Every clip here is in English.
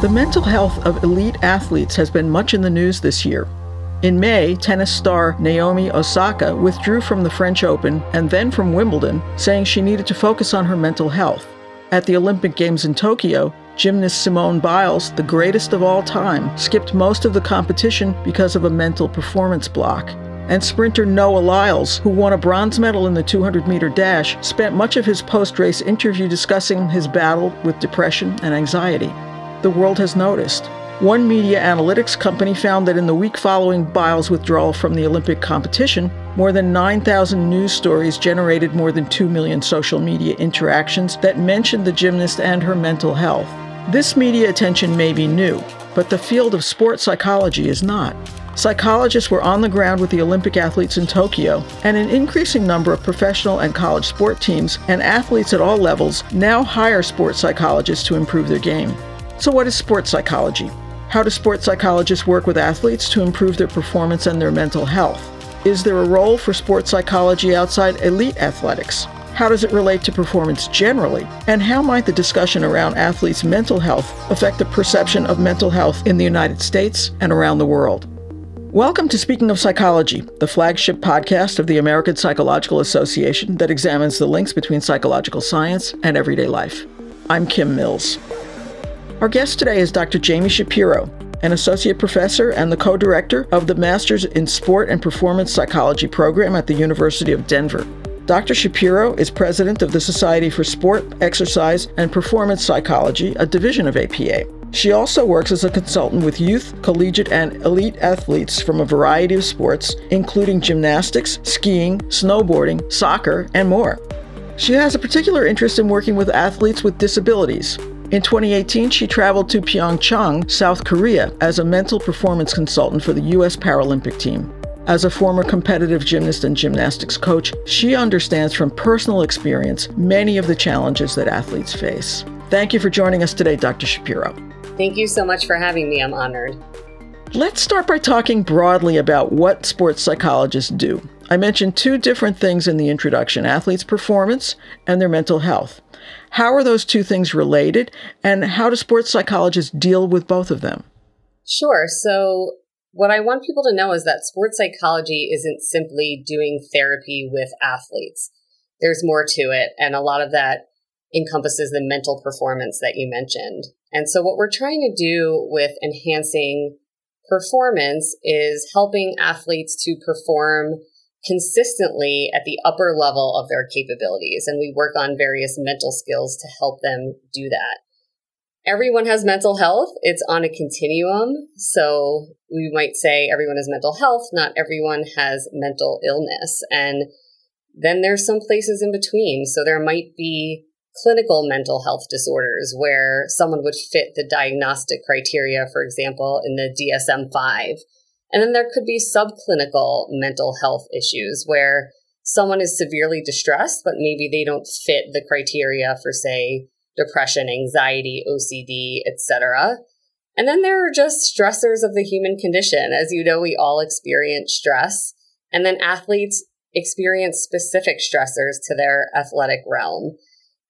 The mental health of elite athletes has been much in the news this year. In May, tennis star Naomi Osaka withdrew from the French Open and then from Wimbledon, saying she needed to focus on her mental health. At the Olympic Games in Tokyo, gymnast Simone Biles, the greatest of all time, skipped most of the competition because of a mental performance block. And sprinter Noah Lyles, who won a bronze medal in the 200 meter dash, spent much of his post race interview discussing his battle with depression and anxiety the world has noticed. One media analytics company found that in the week following Biles' withdrawal from the Olympic competition, more than 9,000 news stories generated more than 2 million social media interactions that mentioned the gymnast and her mental health. This media attention may be new, but the field of sports psychology is not. Psychologists were on the ground with the Olympic athletes in Tokyo, and an increasing number of professional and college sport teams and athletes at all levels now hire sports psychologists to improve their game. So, what is sports psychology? How do sports psychologists work with athletes to improve their performance and their mental health? Is there a role for sports psychology outside elite athletics? How does it relate to performance generally? And how might the discussion around athletes' mental health affect the perception of mental health in the United States and around the world? Welcome to Speaking of Psychology, the flagship podcast of the American Psychological Association that examines the links between psychological science and everyday life. I'm Kim Mills. Our guest today is Dr. Jamie Shapiro, an associate professor and the co director of the Masters in Sport and Performance Psychology program at the University of Denver. Dr. Shapiro is president of the Society for Sport, Exercise, and Performance Psychology, a division of APA. She also works as a consultant with youth, collegiate, and elite athletes from a variety of sports, including gymnastics, skiing, snowboarding, soccer, and more. She has a particular interest in working with athletes with disabilities, in 2018, she traveled to Pyeongchang, South Korea, as a mental performance consultant for the U.S. Paralympic team. As a former competitive gymnast and gymnastics coach, she understands from personal experience many of the challenges that athletes face. Thank you for joining us today, Dr. Shapiro. Thank you so much for having me. I'm honored. Let's start by talking broadly about what sports psychologists do. I mentioned two different things in the introduction athletes' performance and their mental health. How are those two things related, and how do sports psychologists deal with both of them? Sure. So, what I want people to know is that sports psychology isn't simply doing therapy with athletes. There's more to it, and a lot of that encompasses the mental performance that you mentioned. And so, what we're trying to do with enhancing performance is helping athletes to perform consistently at the upper level of their capabilities. And we work on various mental skills to help them do that. Everyone has mental health. It's on a continuum. So we might say everyone has mental health. Not everyone has mental illness. And then there's some places in between. So there might be clinical mental health disorders where someone would fit the diagnostic criteria, for example, in the DSM 5 and then there could be subclinical mental health issues where someone is severely distressed, but maybe they don't fit the criteria for, say, depression, anxiety, OCD, etc. And then there are just stressors of the human condition. As you know, we all experience stress. And then athletes experience specific stressors to their athletic realm.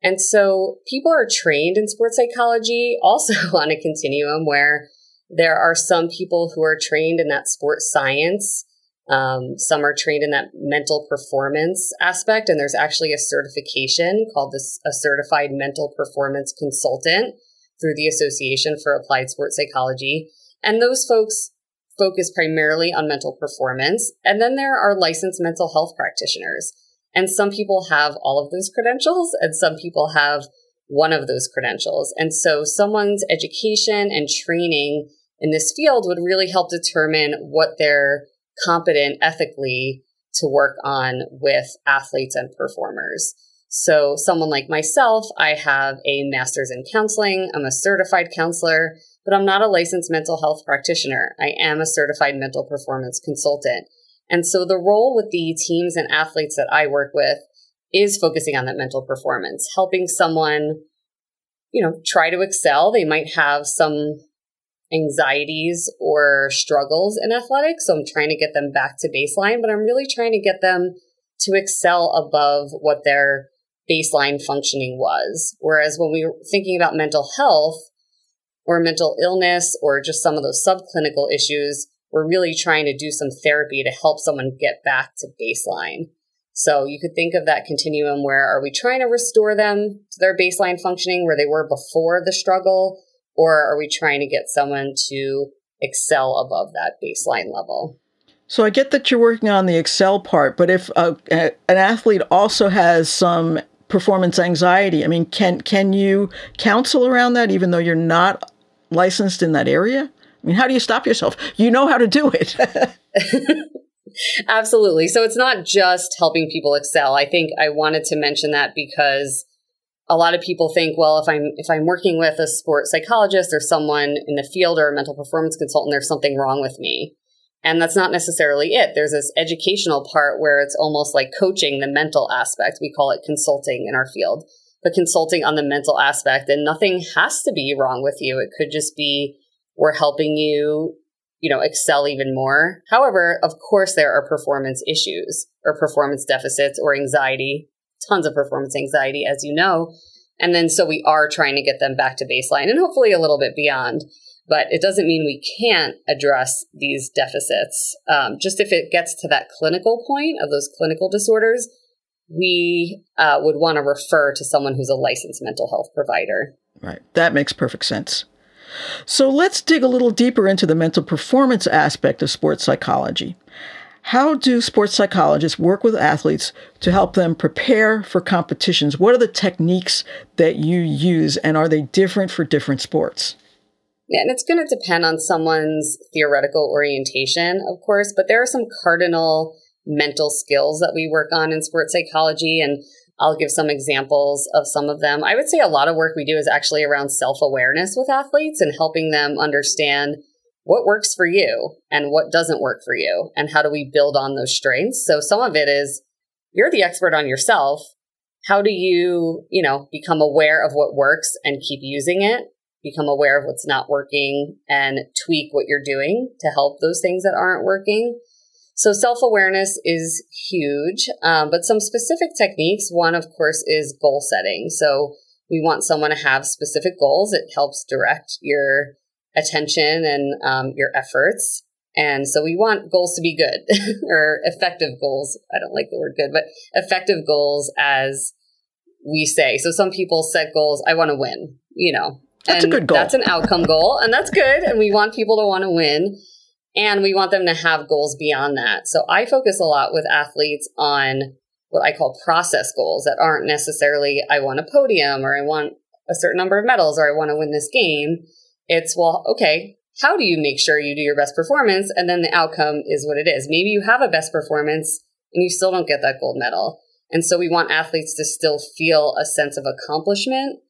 And so people are trained in sports psychology also on a continuum where there are some people who are trained in that sports science. Um, some are trained in that mental performance aspect, and there's actually a certification called this a certified mental performance consultant through the Association for Applied Sports Psychology. And those folks focus primarily on mental performance. And then there are licensed mental health practitioners. And some people have all of those credentials, and some people have one of those credentials. And so someone's education and training in this field would really help determine what they're competent ethically to work on with athletes and performers. So, someone like myself, I have a master's in counseling. I'm a certified counselor, but I'm not a licensed mental health practitioner. I am a certified mental performance consultant. And so, the role with the teams and athletes that I work with is focusing on that mental performance, helping someone, you know, try to excel. They might have some anxieties or struggles in athletics. So I'm trying to get them back to baseline, but I'm really trying to get them to excel above what their baseline functioning was. Whereas when we were thinking about mental health, or mental illness or just some of those subclinical issues, we're really trying to do some therapy to help someone get back to baseline. So you could think of that continuum where are we trying to restore them to their baseline functioning where they were before the struggle, or are we trying to get someone to excel above that baseline level? So I get that you're working on the excel part, but if a, a, an athlete also has some performance anxiety, I mean, can can you counsel around that even though you're not licensed in that area? I mean, how do you stop yourself? You know how to do it. Absolutely. So it's not just helping people excel. I think I wanted to mention that because a lot of people think, well, if I'm if I'm working with a sports psychologist or someone in the field or a mental performance consultant, there's something wrong with me. And that's not necessarily it. There's this educational part where it's almost like coaching the mental aspect. We call it consulting in our field, but consulting on the mental aspect. And nothing has to be wrong with you. It could just be we're helping you you know, excel even more. However, of course, there are performance issues or performance deficits or anxiety, tons of performance anxiety, as you know. And then so we are trying to get them back to baseline and hopefully a little bit beyond. But it doesn't mean we can't address these deficits. Um, just if it gets to that clinical point of those clinical disorders, we uh, would want to refer to someone who's a licensed mental health provider. Right. That makes perfect sense. So let's dig a little deeper into the mental performance aspect of sports psychology. How do sports psychologists work with athletes to help them prepare for competitions? What are the techniques that you use, and are they different for different sports? Yeah, and it's going to depend on someone's theoretical orientation, of course, but there are some cardinal mental skills that we work on in sports psychology. And I'll give some examples of some of them. I would say a lot of work we do is actually around self awareness with athletes and helping them understand what works for you and what doesn't work for you and how do we build on those strengths. So some of it is you're the expert on yourself. How do you, you know, become aware of what works and keep using it? Become aware of what's not working and tweak what you're doing to help those things that aren't working. So self awareness is huge, um, but some specific techniques. One, of course, is goal setting. So we want someone to have specific goals. It helps direct your attention and um, your efforts. And so we want goals to be good or effective goals. I don't like the word good, but effective goals as we say. So some people set goals, I want to win, you know. That's and a good goal. That's an outcome goal, and that's good. And we want people to want to win. And we want them to have goals beyond that. So I focus a lot with athletes on what I call process goals that aren't necessarily, I want a podium or I want a certain number of medals or I want to win this game. It's, well, okay, how do you make sure you do your best performance? And then the outcome is what it is. Maybe you have a best performance and you still don't get that gold medal. And so we want athletes to still feel a sense of accomplishment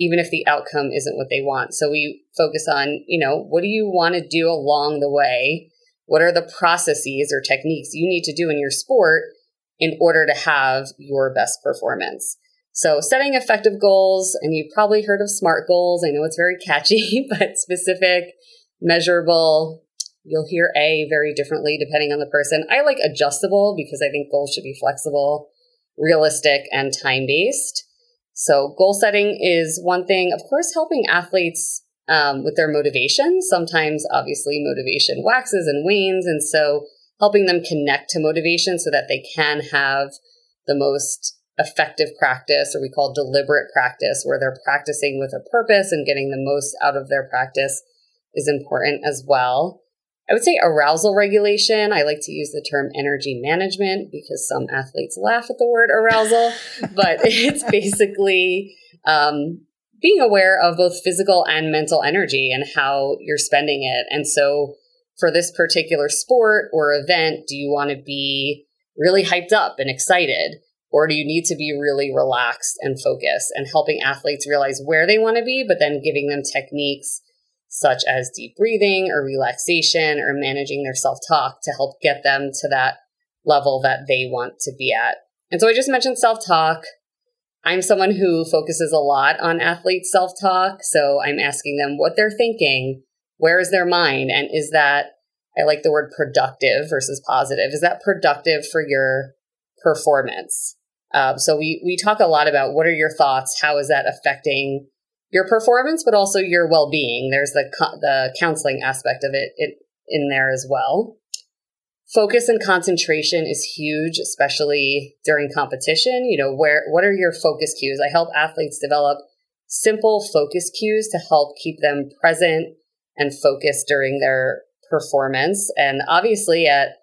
even if the outcome isn't what they want. So we focus on, you know, what do you want to do along the way? What are the processes or techniques you need to do in your sport in order to have your best performance? So setting effective goals, and you've probably heard of SMART goals. I know it's very catchy, but specific, measurable. You'll hear A very differently depending on the person. I like adjustable because I think goals should be flexible, realistic, and time based. So goal setting is one thing. Of course, helping athletes um, with their motivation. Sometimes, obviously, motivation waxes and wanes. And so helping them connect to motivation so that they can have the most effective practice, or we call deliberate practice, where they're practicing with a purpose and getting the most out of their practice is important as well. I would say arousal regulation. I like to use the term energy management because some athletes laugh at the word arousal, but it's basically um, being aware of both physical and mental energy and how you're spending it. And so, for this particular sport or event, do you want to be really hyped up and excited? Or do you need to be really relaxed and focused and helping athletes realize where they want to be, but then giving them techniques such as deep breathing or relaxation or managing their self talk to help get them to that level that they want to be at. And so I just mentioned self talk. I'm someone who focuses a lot on athletes' self talk. So I'm asking them what they're thinking, where is their mind, and is that, I like the word productive versus positive, is that productive for your performance? Um, so we, we talk a lot about what are your thoughts? How is that affecting your performance, but also your well being. There's the the counseling aspect of it, it in there as well. Focus and concentration is huge, especially during competition. You know, where what are your focus cues? I help athletes develop simple focus cues to help keep them present and focused during their performance. And obviously, at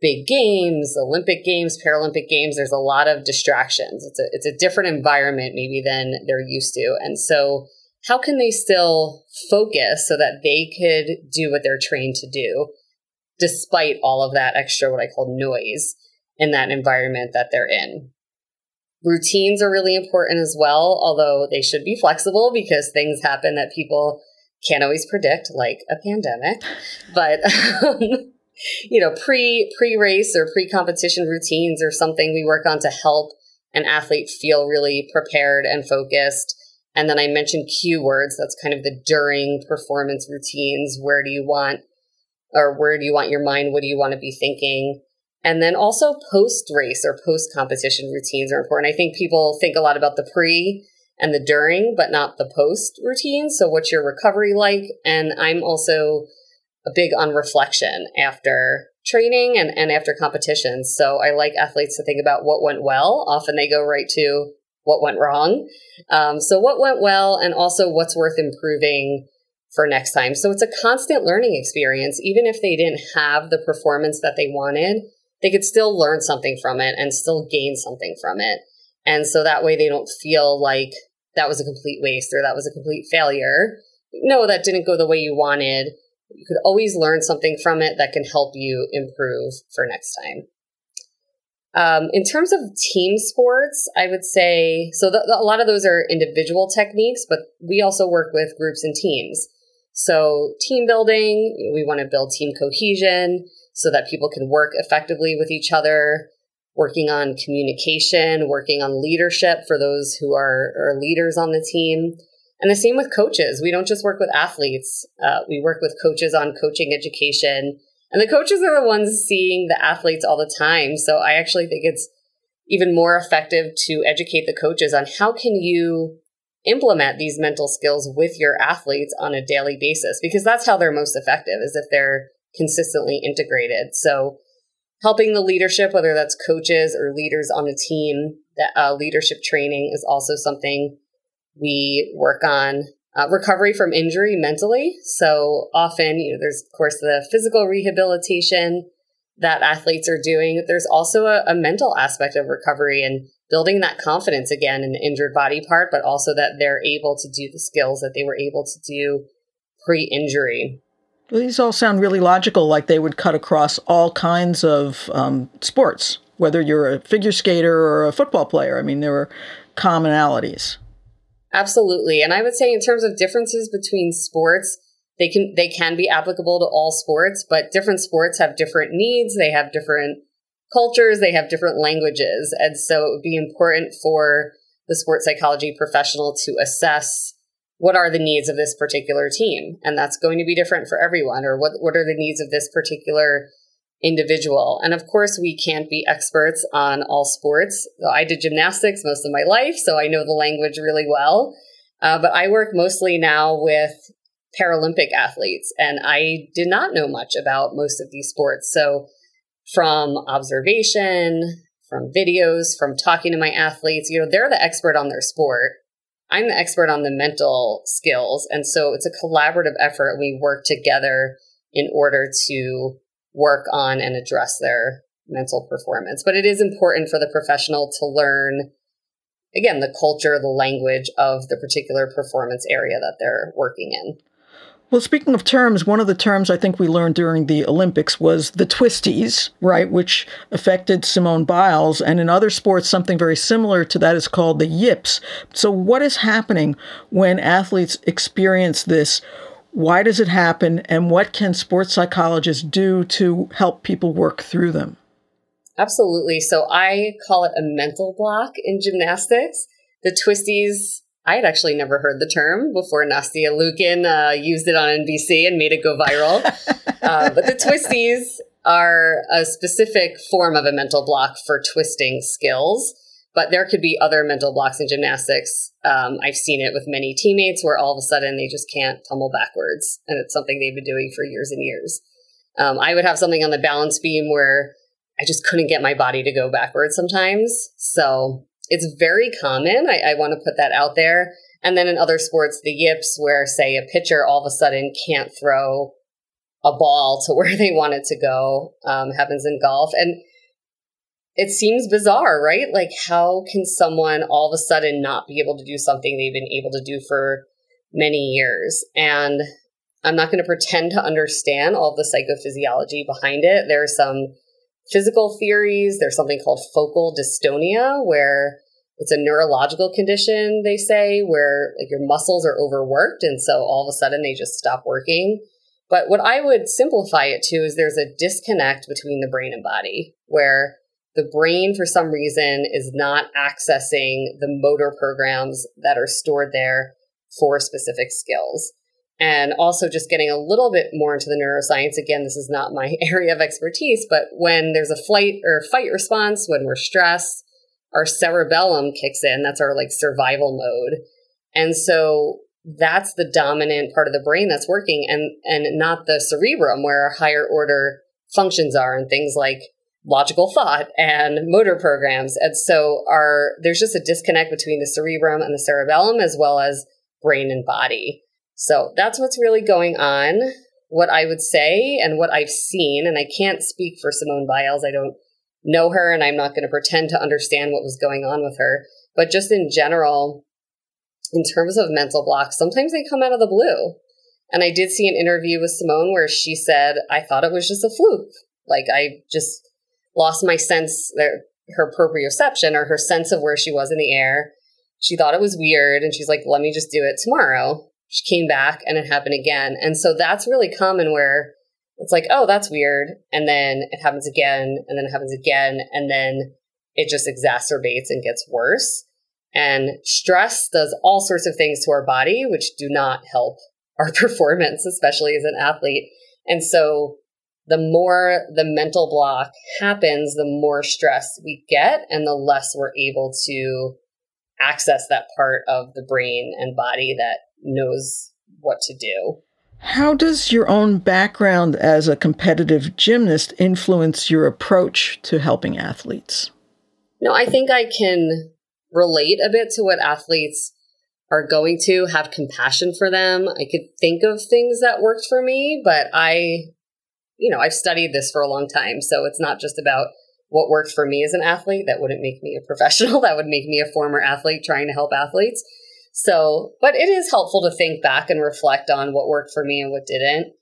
big games, Olympic games, Paralympic games, there's a lot of distractions. It's a it's a different environment maybe than they're used to. And so how can they still focus so that they could do what they're trained to do despite all of that extra what I call noise in that environment that they're in? Routines are really important as well, although they should be flexible because things happen that people can't always predict, like a pandemic. But um, you know, pre pre race or pre competition routines or something we work on to help an athlete feel really prepared and focused. And then I mentioned cue words. That's kind of the during performance routines. Where do you want, or where do you want your mind? What do you want to be thinking? And then also post race or post competition routines are important. I think people think a lot about the pre and the during, but not the post routine. So what's your recovery like? And I'm also a big on reflection after training and, and after competitions. So I like athletes to think about what went well. Often they go right to what went wrong. Um, so what went well and also what's worth improving for next time. So it's a constant learning experience. Even if they didn't have the performance that they wanted, they could still learn something from it and still gain something from it. And so that way they don't feel like that was a complete waste or that was a complete failure. No, that didn't go the way you wanted you could always learn something from it that can help you improve for next time. Um, in terms of team sports, I would say so. A lot of those are individual techniques, but we also work with groups and teams. So, team building, we want to build team cohesion so that people can work effectively with each other, working on communication, working on leadership for those who are, are leaders on the team, and the same with coaches. We don't just work with athletes, uh, we work with coaches on coaching education. And the coaches are the ones seeing the athletes all the time. So I actually think it's even more effective to educate the coaches on how can you implement these mental skills with your athletes on a daily basis because that's how they're most effective is if they're consistently integrated so helping the leadership whether that's coaches or leaders on a team that uh, leadership training is also something we work on uh, recovery from injury mentally. So often, you know, there's of course the physical rehabilitation that athletes are doing. There's also a, a mental aspect of recovery and building that confidence again in the injured body part, but also that they're able to do the skills that they were able to do pre injury. These all sound really logical, like they would cut across all kinds of um, sports, whether you're a figure skater or a football player. I mean, there are commonalities. Absolutely. And I would say in terms of differences between sports, they can they can be applicable to all sports, but different sports have different needs, they have different cultures, they have different languages. And so it would be important for the sports psychology professional to assess what are the needs of this particular team. And that's going to be different for everyone, or what, what are the needs of this particular individual. And of course, we can't be experts on all sports. I did gymnastics most of my life, so I know the language really well. Uh, but I work mostly now with Paralympic athletes, and I did not know much about most of these sports. So, from observation, from videos, from talking to my athletes, you know, they're the expert on their sport. I'm the expert on the mental skills. And so it's a collaborative effort. We work together in order to work on and address their mental performance. But it is important for the professional to learn, again, the culture, the language of the particular performance area that they're working in. Well, speaking of terms, one of the terms I think we learned during the Olympics was the twisties, right, which affected Simone Biles. And in other sports, something very similar to that is called the yips. So, what is happening when athletes experience this? Why does it happen? And what can sports psychologists do to help people work through them? Absolutely. So I call it a mental block in gymnastics. The twisties, I had actually never heard the term before Nastia Liukin uh, used it on NBC and made it go viral. uh, but the twisties are a specific form of a mental block for twisting skills. But there could be other mental blocks in gymnastics. Um, I've seen it with many teammates where all of a sudden they just can't tumble backwards. And it's something they've been doing for years and years. Um, I would have something on the balance beam where I just couldn't get my body to go backwards sometimes. So it's very common. I, I want to put that out there. And then in other sports, the yips, where say a pitcher all of a sudden can't throw a ball to where they want it to go, um, happens in golf. And it seems bizarre, right? Like, how can someone all of a sudden not be able to do something they've been able to do for many years? And I'm not going to pretend to understand all the psychophysiology behind it. There are some physical theories. There's something called focal dystonia, where it's a neurological condition, they say, where like your muscles are overworked. And so all of a sudden they just stop working. But what I would simplify it to is there's a disconnect between the brain and body where the brain, for some reason, is not accessing the motor programs that are stored there for specific skills. And also just getting a little bit more into the neuroscience. Again, this is not my area of expertise, but when there's a flight or fight response, when we're stressed, our cerebellum kicks in. That's our like survival mode. And so that's the dominant part of the brain that's working and and not the cerebrum where our higher order functions are and things like logical thought and motor programs. And so our there's just a disconnect between the cerebrum and the cerebellum as well as brain and body. So that's what's really going on. What I would say and what I've seen, and I can't speak for Simone Biles, I don't know her and I'm not going to pretend to understand what was going on with her. But just in general, in terms of mental blocks, sometimes they come out of the blue. And I did see an interview with Simone where she said, I thought it was just a fluke. Like I just lost my sense, her proprioception or her sense of where she was in the air. She thought it was weird and she's like, let me just do it tomorrow. She came back and it happened again. And so that's really common where it's like, oh, that's weird. And then it happens again, and then it happens again, and then it just exacerbates and gets worse. And stress does all sorts of things to our body, which do not help our performance, especially as an athlete. And so the more the mental block happens, the more stress we get, and the less we're able to access that part of the brain and body that knows what to do. How does your own background as a competitive gymnast influence your approach to helping athletes? No, I think I can relate a bit to what athletes are going to, have compassion for them. I could think of things that worked for me, but I, you know, I've studied this for a long time. So it's not just about what worked for me as an athlete. That wouldn't make me a professional. That would make me a former athlete trying to help athletes. So, but it is helpful to think back and reflect on what worked for me and what didn't.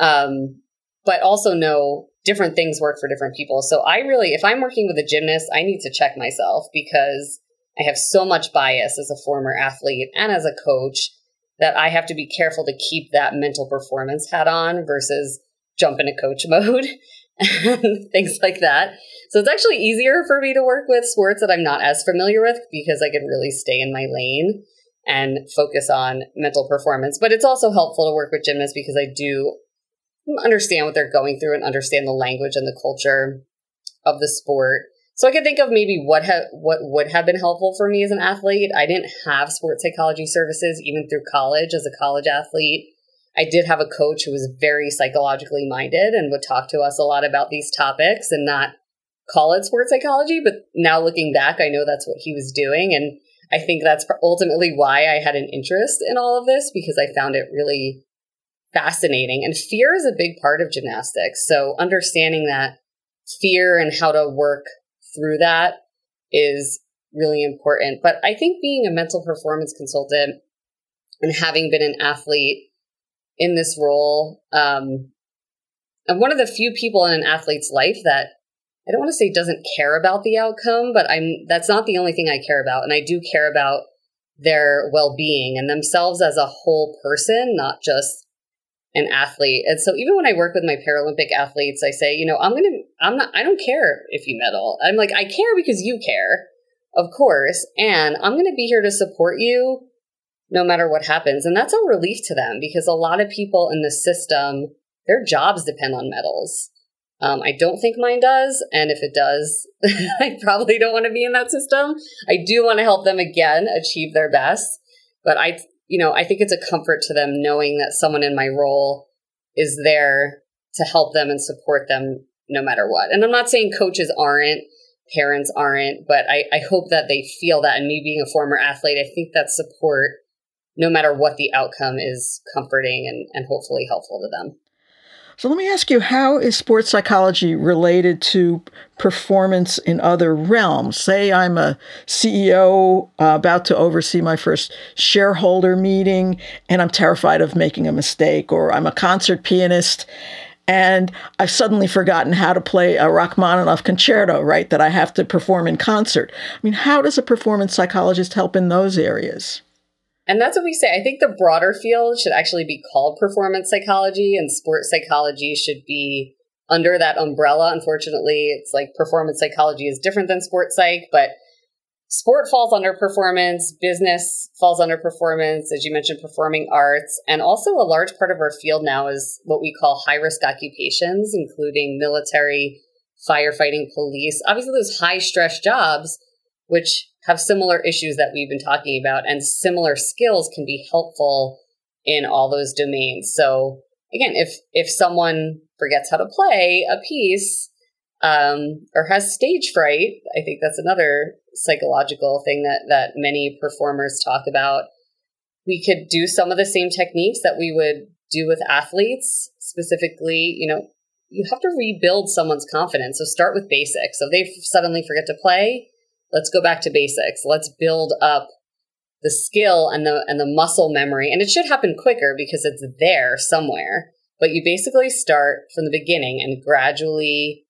Um, but also know different things work for different people. So I really, if I'm working with a gymnast, I need to check myself because I have so much bias as a former athlete and as a coach that I have to be careful to keep that mental performance hat on versus jump into coach mode and things like that. So it's actually easier for me to work with sports that I'm not as familiar with because I can really stay in my lane and focus on mental performance. But it's also helpful to work with gymnasts because I do understand what they're going through and understand the language and the culture of the sport. So I could think of maybe what ha- what would have been helpful for me as an athlete. I didn't have sports psychology services even through college as a college athlete. I did have a coach who was very psychologically minded and would talk to us a lot about these topics and not call it sports psychology. But now looking back, I know that's what he was doing. And I think that's ultimately why I had an interest in all of this because I found it really fascinating. And fear is a big part of gymnastics. So understanding that fear and how to work through that is really important. But I think being a mental performance consultant and having been an athlete in this role. Um, I'm one of the few people in an athlete's life that I don't want to say doesn't care about the outcome, but I'm that's not the only thing I care about, and I do care about their well-being and themselves as a whole person, not just an athlete. And so even when I work with my Paralympic athletes, I say, you know, I'm going to I'm not I don't care if you medal. I'm like I care because you care. Of course, and I'm going to be here to support you no matter what happens. And that's a relief to them because a lot of people in the system, their jobs depend on medals. Um, I don't think mine does. And if it does, I probably don't want to be in that system. I do want to help them again achieve their best. But I, you know, I think it's a comfort to them knowing that someone in my role is there to help them and support them no matter what. And I'm not saying coaches aren't, parents aren't, but I, I hope that they feel that. And me being a former athlete, I think that support, no matter what the outcome, is comforting and, and hopefully helpful to them. So let me ask you how is sports psychology related to performance in other realms? Say I'm a CEO uh, about to oversee my first shareholder meeting and I'm terrified of making a mistake, or I'm a concert pianist and I've suddenly forgotten how to play a Rachmaninoff concerto, right? That I have to perform in concert. I mean, how does a performance psychologist help in those areas? And that's what we say. I think the broader field should actually be called performance psychology, and sports psychology should be under that umbrella. Unfortunately, it's like performance psychology is different than sports psych, but sport falls under performance, business falls under performance, as you mentioned, performing arts. And also, a large part of our field now is what we call high risk occupations, including military, firefighting, police. Obviously, those high stress jobs, which have similar issues that we've been talking about, and similar skills can be helpful in all those domains. So again, if if someone forgets how to play a piece um, or has stage fright, I think that's another psychological thing that that many performers talk about. We could do some of the same techniques that we would do with athletes, specifically, you know, you have to rebuild someone's confidence. So start with basics. So they suddenly forget to play, let's go back to basics. Let's build up the skill and the and the muscle memory. And it should happen quicker because it's there somewhere. But you basically start from the beginning and gradually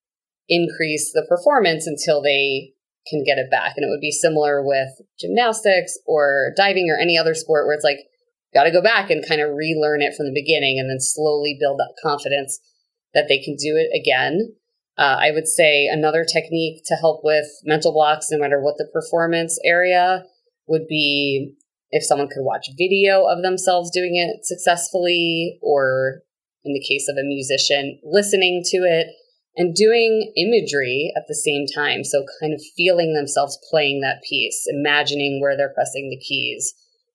increase the performance until they can get it back. And it would be similar with gymnastics or diving or any other sport where it's like, got to go back and kind of relearn it from the beginning and then slowly build that confidence that they can do it again. Uh, I would say another technique to help with mental blocks, no matter what the performance area, would be if someone could watch video of themselves doing it successfully, or in the case of a musician, listening to it and doing imagery at the same time. So, kind of feeling themselves playing that piece, imagining where they're pressing the keys,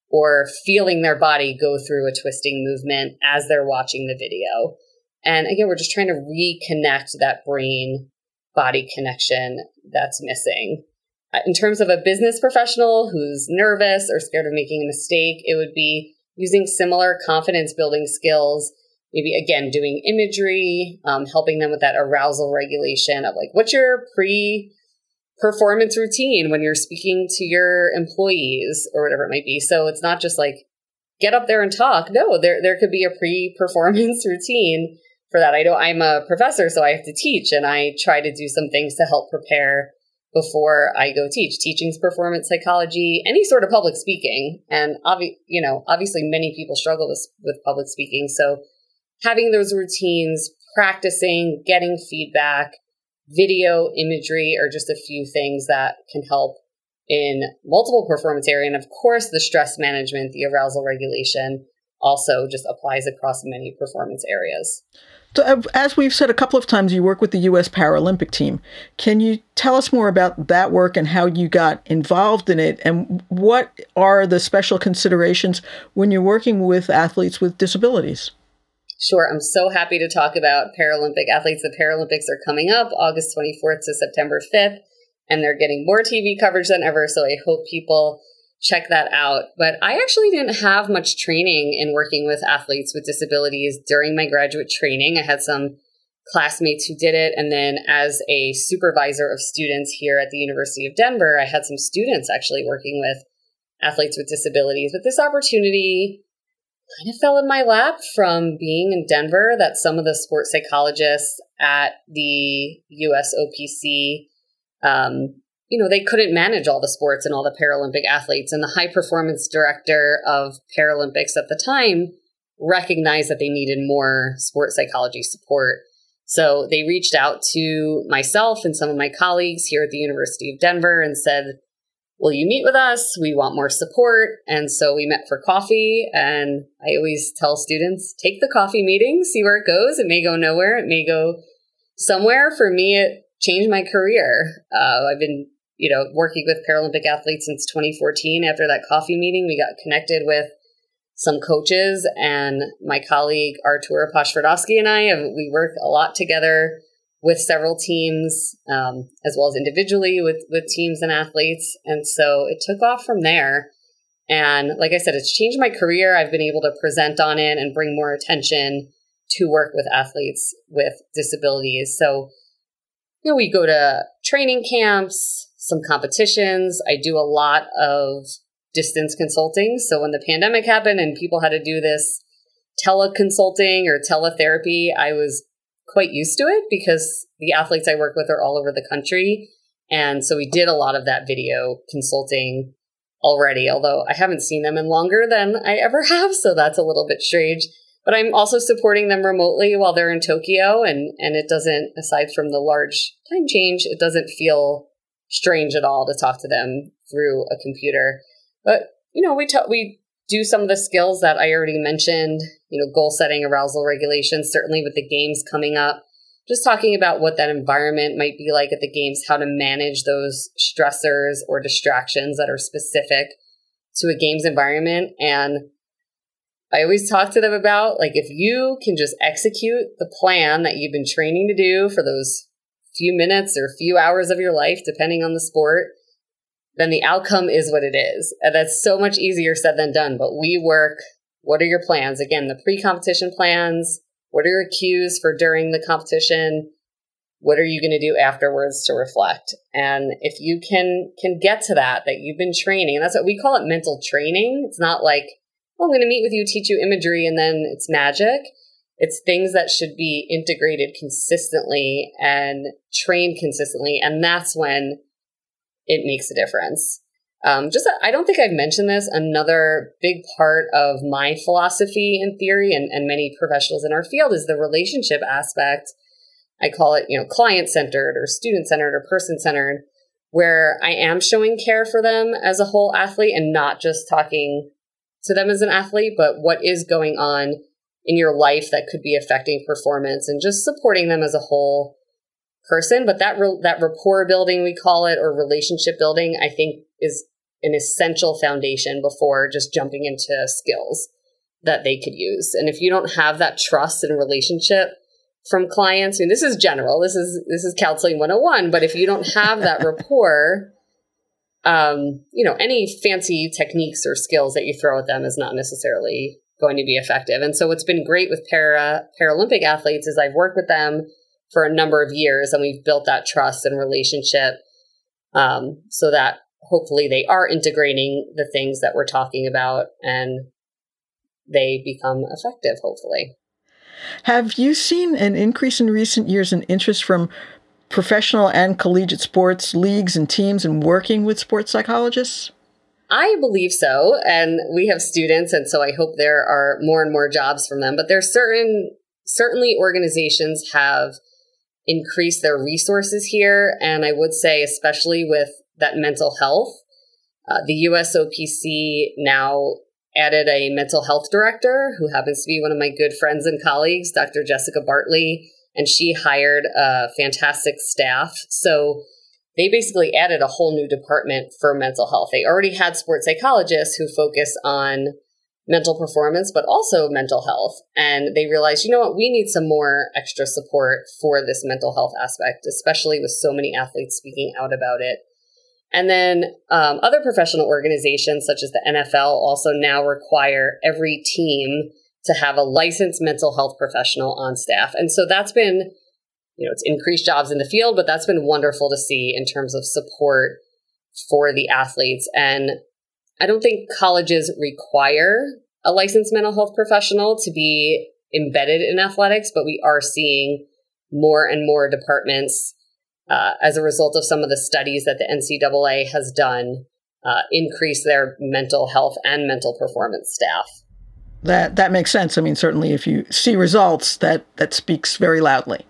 or feeling their body go through a twisting movement as they're watching the video. And again, we're just trying to reconnect that brain body connection that's missing. Uh, in terms of a business professional who's nervous or scared of making a mistake, it would be using similar confidence building skills. Maybe again, doing imagery, um, helping them with that arousal regulation of like, what's your pre performance routine when you're speaking to your employees or whatever it might be. So it's not just like get up there and talk. No, there there could be a pre performance routine for that. I don't, I'm a professor, so I have to teach and I try to do some things to help prepare before I go teach. Teaching's performance psychology, any sort of public speaking. And obvi- you know, obviously many people struggle with, with public speaking. So having those routines, practicing, getting feedback, video, imagery are just a few things that can help in multiple performance area. And of course, the stress management, the arousal regulation also just applies across many performance areas. So, uh, as we've said a couple of times, you work with the U.S. Paralympic team. Can you tell us more about that work and how you got involved in it? And what are the special considerations when you're working with athletes with disabilities? Sure. I'm so happy to talk about Paralympic athletes. The Paralympics are coming up August 24th to September 5th, and they're getting more TV coverage than ever. So I hope people check that out. But I actually didn't have much training in working with athletes with disabilities during my graduate training. I had some classmates who did it. And then as a supervisor of students here at the University of Denver, I had some students actually working with athletes with disabilities. But this opportunity kind of fell in my lap from being in Denver that some of the sports psychologists at the USOPC um, you know, they couldn't manage all the sports and all the Paralympic athletes. And the high performance director of Paralympics at the time recognized that they needed more sports psychology support. So they reached out to myself and some of my colleagues here at the University of Denver and said, Will you meet with us? We want more support. And so we met for coffee. And I always tell students take the coffee meeting, see where it goes. It may go nowhere, it may go somewhere for me, it changed my career. Uh, I've been, you know, working with Paralympic athletes since 2014. After that coffee meeting, we got connected with some coaches and my colleague Artur Poczwardowski and I, we work a lot together with several teams, um, as well as individually with, with teams and athletes. And so it took off from there. And like I said, it's changed my career. I've been able to present on it and bring more attention to work with athletes with disabilities. So, you know, we go to training camps, some competitions. I do a lot of distance consulting. So when the pandemic happened and people had to do this teleconsulting or teletherapy, I was quite used to it because the athletes I work with are all over the country. And so we did a lot of that video consulting already, although I haven't seen them in longer than I ever have. So that's a little bit strange. But I'm also supporting them remotely while they're in Tokyo. And, and it doesn't, aside from the large time change, it doesn't feel strange at all to talk to them through a computer. But, you know, we, t- we do some of the skills that I already mentioned, you know, goal setting, arousal regulation, certainly with the games coming up. Just talking about what that environment might be like at the games, how to manage those stressors or distractions that are specific to a games environment. And I always talk to them about like if you can just execute the plan that you've been training to do for those few minutes or few hours of your life, depending on the sport, then the outcome is what it is. And that's so much easier said than done. But we work, what are your plans? Again, the pre competition plans. What are your cues for during the competition? What are you going to do afterwards to reflect? And if you can can get to that, that you've been training, and that's what we call it mental training. It's not like, oh, I'm going to meet with you, teach you imagery, and then it's magic. It's things that should be integrated consistently and trained consistently. And that's when it makes a difference. Um, just, I don't think I've mentioned this. Another big part of my philosophy and theory, and, and many professionals in our field, is the relationship aspect. I call it, you know, client centered or student centered or person centered, where I am showing care for them as a whole athlete and not just talking to them as an athlete, but what is going on in your life that could be affecting performance and just supporting them as a whole person, but that re- that rapport building we call it or relationship building, I think is an essential foundation before just jumping into skills that they could use. And if you don't have that trust and relationship from clients, I mean this is general. This is this is counseling 101, but if you don't have that rapport, um, you know, any fancy techniques or skills that you throw at them is not necessarily going to be effective. And so what's been great with para Paralympic athletes is I've worked with them for a number of years and we've built that trust and relationship um, so that hopefully they are integrating the things that we're talking about and they become effective hopefully have you seen an increase in recent years in interest from professional and collegiate sports leagues and teams in working with sports psychologists I believe so. And we have students, and so I hope there are more and more jobs from them. But there's certain certainly organizations have increase their resources here. And I would say, especially with that mental health, uh, the USOPC now added a mental health director who happens to be one of my good friends and colleagues, Dr. Jessica Bartley, and she hired a fantastic staff. So they basically added a whole new department for mental health. They already had sports psychologists who focus on mental performance, but also mental health. And they realized, you know what, we need some more extra support for this mental health aspect, especially with so many athletes speaking out about it. And then um, other professional organizations, such as the NFL, also now require every team to have a licensed mental health professional on staff. And so that's been, you know, it's increased jobs in the field, but that's been wonderful to see in terms of support for the athletes. And I don't think colleges require a licensed mental health professional to be embedded in athletics, but we are seeing more and more departments uh, as a result of some of the studies that the NCAA has done uh, increase their mental health and mental performance staff. That that makes sense. I mean, certainly, if you see results, that that speaks very loudly.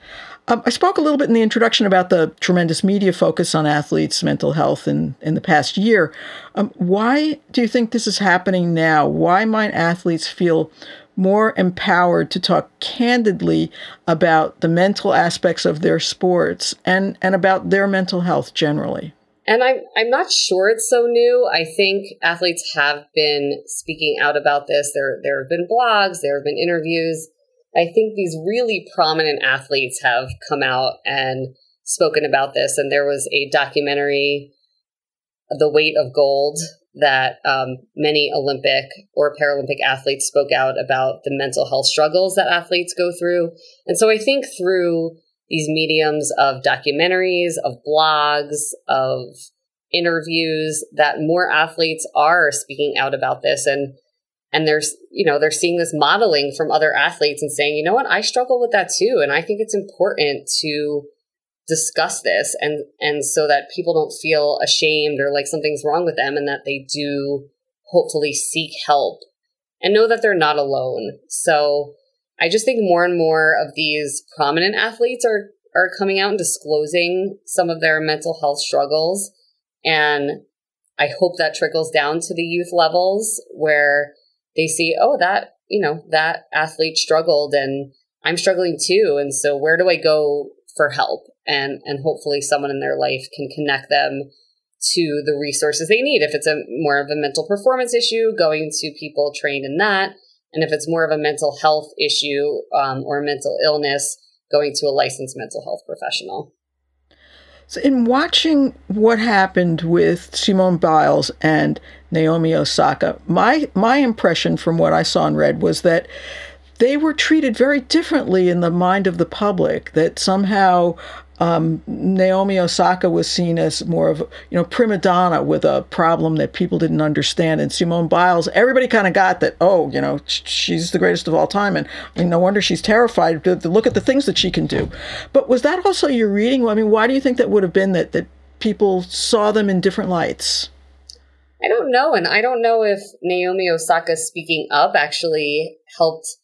Um, I spoke a little bit in the introduction about the tremendous media focus on athletes' mental health in, in the past year. Um, why do you think this is happening now? Why might athletes feel more empowered to talk candidly about the mental aspects of their sports and, and about their mental health generally. And I'm I'm not sure it's so new. I think athletes have been speaking out about this. There there have been blogs, there have been interviews. I think these really prominent athletes have come out and spoken about this. And there was a documentary, The Weight of Gold, that um, many Olympic or Paralympic athletes spoke out about the mental health struggles that athletes go through. And so I think through these mediums of documentaries, of blogs, of interviews, that more athletes are speaking out about this. And and there's you know they're seeing this modeling from other athletes and saying you know what? I struggle with that too and i think it's important to discuss this and and so that people don't feel ashamed or like something's wrong with them and that they do hopefully seek help and know that they're not alone. So i just think more and more of these prominent athletes are are coming out and disclosing some of their mental health struggles and i hope that trickles down to the youth levels where they see oh that you know that athlete struggled and i'm struggling too. And so where do i go for help? And and hopefully someone in their life can connect them to the resources they need. If it's a more of a mental performance issue going to people trained in that. And if it's more of a mental health issue um, or mental illness going to a licensed mental health professional so in watching what happened with Simone Biles and Naomi Osaka, my my impression from what I saw and read was that they were treated very differently in the mind of the public. That somehow um, Naomi Osaka was seen as more of you know prima donna with a problem that people didn't understand, and Simone Biles, everybody kind of got that. Oh, you know, she's the greatest of all time, and I mean, no wonder she's terrified to, to look at the things that she can do. But was that also your reading? I mean, why do you think that would have been that that people saw them in different lights? I don't know, and I don't know if Naomi Osaka speaking up actually helped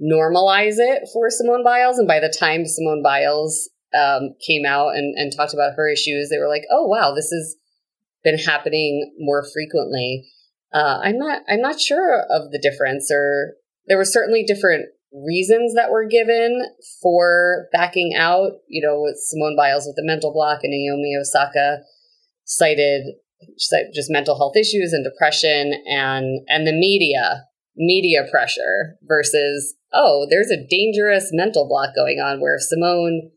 normalize it for Simone Biles. And by the time Simone Biles um, came out and, and talked about her issues, they were like, "Oh wow, this has been happening more frequently." Uh, I'm not I'm not sure of the difference, or there were certainly different reasons that were given for backing out. You know, with Simone Biles with the mental block and Naomi Osaka cited just mental health issues and depression and and the media media pressure versus oh there's a dangerous mental block going on where if simone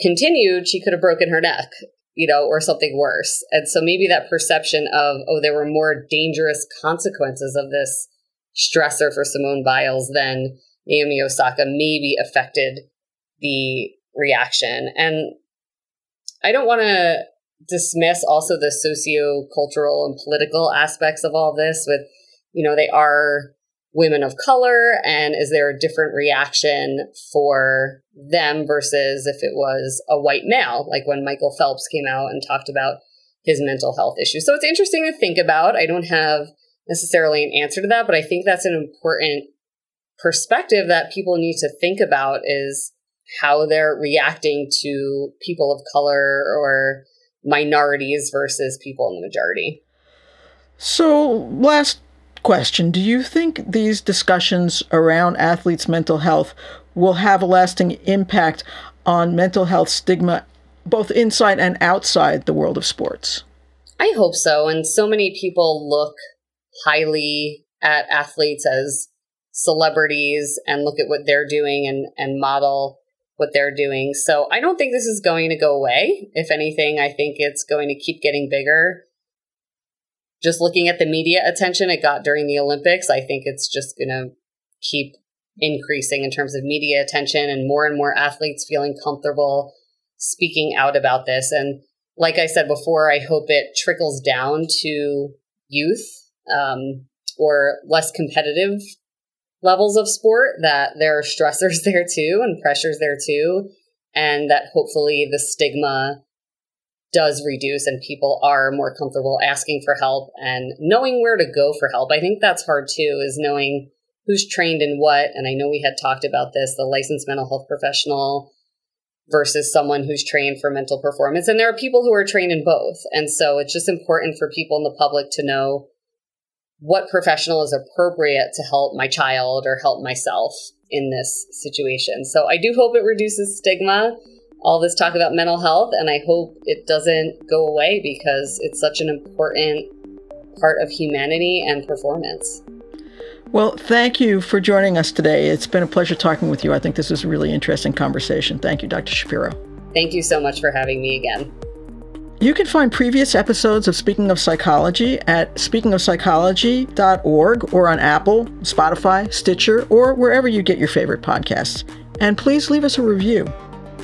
continued, she could have broken her neck, you know, or something worse. And so maybe that perception of, oh, there were more dangerous consequences of this stressor for Simone Biles than Naomi Osaka maybe affected the reaction. And I don't want to dismiss also the socio-cultural and political aspects of all this with, you know, they are women of color and is there a different reaction for them versus if it was a white male like when michael phelps came out and talked about his mental health issues? So it's interesting to think about. I don't have necessarily an answer to that but i think that's an important perspective that people need to think about is how they're reacting to people of color or minorities versus people in the majority. So last question Do you think these discussions around athletes' mental health will have a lasting impact on mental health stigma, both inside and outside the world of sports? I hope so. And so many people look highly at athletes as celebrities and look at what they're doing and, and model what they're doing. So I don't think this is going to go away. If anything, I think it's going to keep getting bigger just looking at the media attention it got during the Olympics, I think it's just going to keep increasing in terms of media attention and more and more athletes feeling comfortable speaking out about this. And like I said before, I hope it trickles down to youth um, or less competitive levels of sport, that there are stressors there too and pressures there too. And that hopefully the stigma does reduce and people are more comfortable asking for help and knowing where to go for help. I think that's hard too, is knowing who's trained in what. And I know we had talked about this the licensed mental health professional versus someone who's trained for mental performance. And there are people who are trained in both. And so it's just important for people in the public to know what professional is appropriate to help my child or help myself in this situation. So I do hope it reduces stigma, all this talk about mental health, and I hope it doesn't go away because it's such an important part of humanity and performance. Well, thank you for joining us today. It's been a pleasure talking with you. I think this was a really interesting conversation. Thank you, Dr. Shapiro. Thank you so much for having me again. You can find previous episodes of Speaking of Psychology at speakingofpsychology.org or on Apple, Spotify, Stitcher, or wherever you get your favorite podcasts. And please leave us a review.